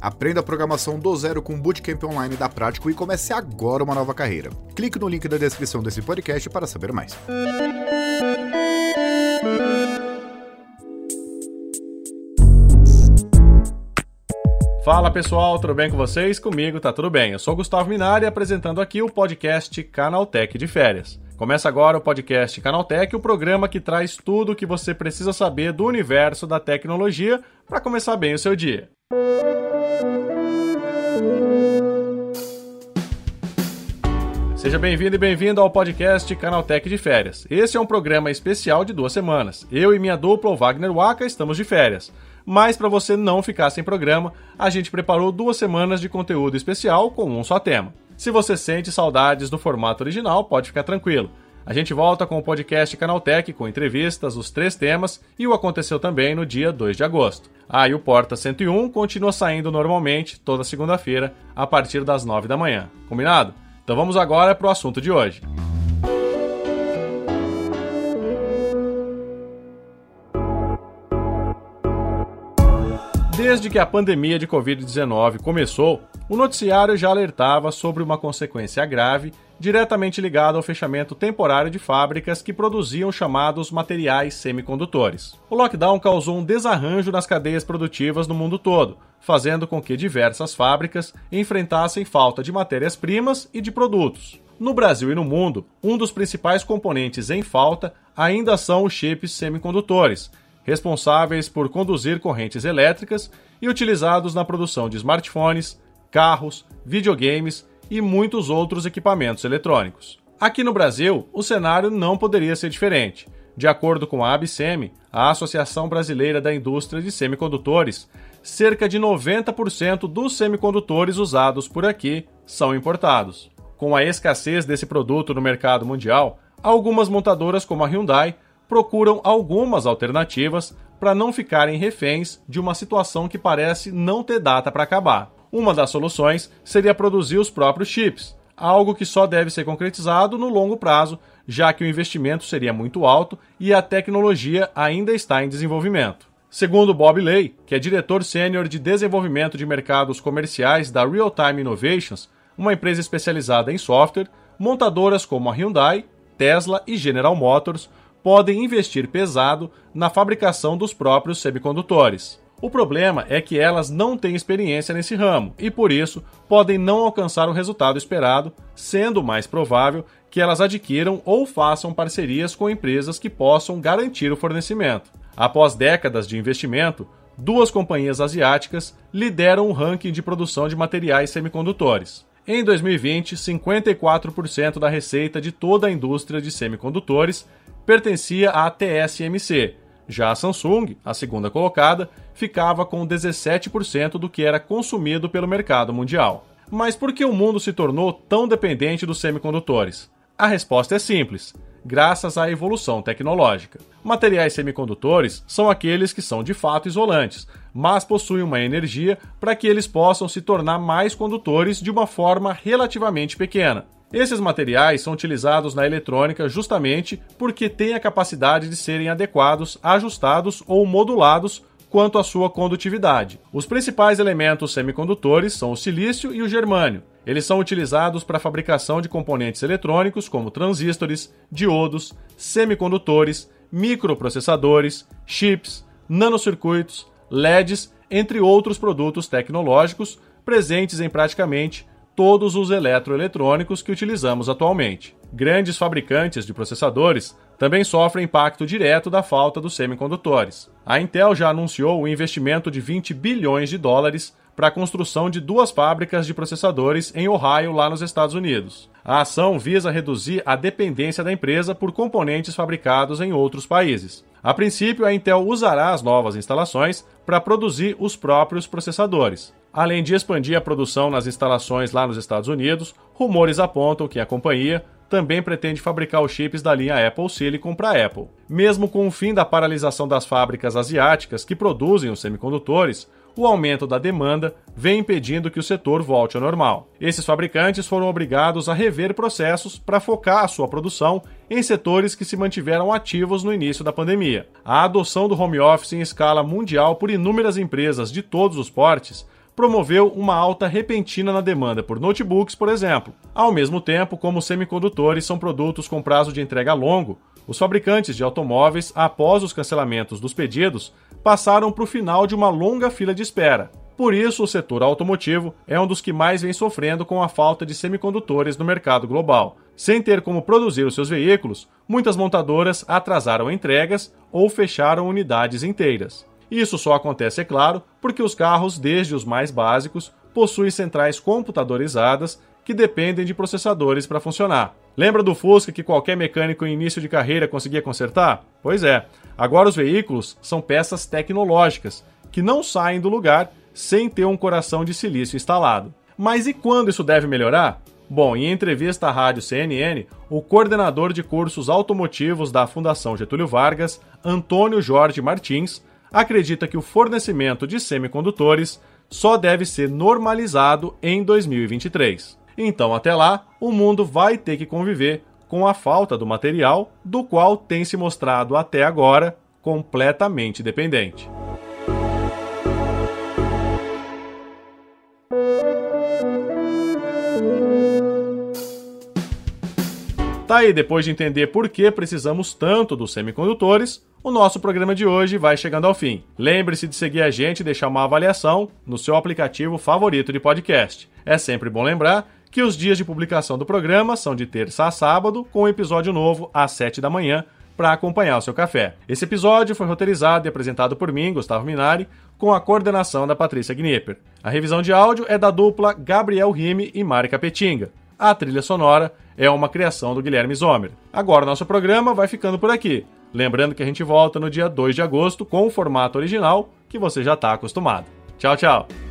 Aprenda a programação do zero com o Bootcamp Online da Prático e comece agora uma nova carreira. Clique no link da descrição desse podcast para saber mais. Fala pessoal, tudo bem com vocês? Comigo tá tudo bem. Eu sou Gustavo Minari apresentando aqui o podcast Canaltech de Férias. Começa agora o podcast Canaltech, o programa que traz tudo o que você precisa saber do universo da tecnologia para começar bem o seu dia. Seja bem-vindo e bem-vindo ao podcast Canaltech de Férias. Esse é um programa especial de duas semanas. Eu e minha dupla, o Wagner Waka, estamos de férias mas para você não ficar sem programa, a gente preparou duas semanas de conteúdo especial com um só tema. Se você sente saudades do formato original, pode ficar tranquilo. A gente volta com o podcast Canaltech com entrevistas, os três temas e o aconteceu também no dia 2 de agosto. Ah, e o Porta 101 continua saindo normalmente toda segunda-feira a partir das 9 da manhã. Combinado? Então vamos agora para o assunto de hoje. Desde que a pandemia de Covid-19 começou, o noticiário já alertava sobre uma consequência grave diretamente ligada ao fechamento temporário de fábricas que produziam chamados materiais semicondutores. O lockdown causou um desarranjo nas cadeias produtivas no mundo todo, fazendo com que diversas fábricas enfrentassem falta de matérias-primas e de produtos. No Brasil e no mundo, um dos principais componentes em falta ainda são os chips semicondutores, responsáveis por conduzir correntes elétricas e utilizados na produção de smartphones, carros, videogames e muitos outros equipamentos eletrônicos. Aqui no Brasil, o cenário não poderia ser diferente. De acordo com a ABSEMI, a Associação Brasileira da Indústria de Semicondutores, cerca de 90% dos semicondutores usados por aqui são importados. Com a escassez desse produto no mercado mundial, algumas montadoras como a Hyundai procuram algumas alternativas para não ficarem reféns de uma situação que parece não ter data para acabar. Uma das soluções seria produzir os próprios chips, algo que só deve ser concretizado no longo prazo, já que o investimento seria muito alto e a tecnologia ainda está em desenvolvimento. Segundo Bob Lay, que é diretor sênior de desenvolvimento de mercados comerciais da Real Time Innovations, uma empresa especializada em software, montadoras como a Hyundai, Tesla e General Motors podem investir pesado na fabricação dos próprios semicondutores. O problema é que elas não têm experiência nesse ramo e, por isso, podem não alcançar o resultado esperado, sendo mais provável que elas adquiram ou façam parcerias com empresas que possam garantir o fornecimento. Após décadas de investimento, duas companhias asiáticas lideram o ranking de produção de materiais semicondutores. Em 2020, 54% da receita de toda a indústria de semicondutores pertencia à TSMC. Já a Samsung, a segunda colocada, ficava com 17% do que era consumido pelo mercado mundial. Mas por que o mundo se tornou tão dependente dos semicondutores? A resposta é simples: graças à evolução tecnológica. Materiais semicondutores são aqueles que são de fato isolantes, mas possuem uma energia para que eles possam se tornar mais condutores de uma forma relativamente pequena. Esses materiais são utilizados na eletrônica justamente porque têm a capacidade de serem adequados, ajustados ou modulados quanto à sua condutividade. Os principais elementos semicondutores são o silício e o germânio. Eles são utilizados para a fabricação de componentes eletrônicos como transistores, diodos, semicondutores, microprocessadores, chips, nanocircuitos, LEDs, entre outros produtos tecnológicos presentes em praticamente todos os eletroeletrônicos que utilizamos atualmente. Grandes fabricantes de processadores também sofrem impacto direto da falta dos semicondutores. A Intel já anunciou o investimento de 20 bilhões de dólares para a construção de duas fábricas de processadores em Ohio, lá nos Estados Unidos. A ação visa reduzir a dependência da empresa por componentes fabricados em outros países. A princípio, a Intel usará as novas instalações para produzir os próprios processadores. Além de expandir a produção nas instalações lá nos Estados Unidos, rumores apontam que a companhia também pretende fabricar os chips da linha Apple Silicon para Apple. Mesmo com o fim da paralisação das fábricas asiáticas que produzem os semicondutores, o aumento da demanda vem impedindo que o setor volte ao normal. Esses fabricantes foram obrigados a rever processos para focar a sua produção em setores que se mantiveram ativos no início da pandemia. A adoção do home office em escala mundial por inúmeras empresas de todos os portes promoveu uma alta repentina na demanda por notebooks, por exemplo. Ao mesmo tempo, como semicondutores são produtos com prazo de entrega longo, os fabricantes de automóveis, após os cancelamentos dos pedidos, passaram para o final de uma longa fila de espera. Por isso, o setor automotivo é um dos que mais vem sofrendo com a falta de semicondutores no mercado global. Sem ter como produzir os seus veículos, muitas montadoras atrasaram entregas ou fecharam unidades inteiras. Isso só acontece, é claro, porque os carros, desde os mais básicos, possuem centrais computadorizadas que dependem de processadores para funcionar. Lembra do Fusca que qualquer mecânico em início de carreira conseguia consertar? Pois é, agora os veículos são peças tecnológicas que não saem do lugar sem ter um coração de silício instalado. Mas e quando isso deve melhorar? Bom, em entrevista à rádio CNN, o coordenador de cursos automotivos da Fundação Getúlio Vargas, Antônio Jorge Martins, acredita que o fornecimento de semicondutores só deve ser normalizado em 2023. Então, até lá, o mundo vai ter que conviver com a falta do material do qual tem se mostrado até agora completamente dependente. Tá aí, depois de entender por que precisamos tanto dos semicondutores, o nosso programa de hoje vai chegando ao fim. Lembre-se de seguir a gente e deixar uma avaliação no seu aplicativo favorito de podcast. É sempre bom lembrar que os dias de publicação do programa são de terça a sábado, com um episódio novo às 7 da manhã para acompanhar o seu café. Esse episódio foi roteirizado e apresentado por mim, Gustavo Minari, com a coordenação da Patrícia Gnipper. A revisão de áudio é da dupla Gabriel Rime e Mari Capetinga. A trilha sonora é uma criação do Guilherme Zomer. Agora nosso programa vai ficando por aqui. Lembrando que a gente volta no dia 2 de agosto com o formato original que você já está acostumado. Tchau, tchau!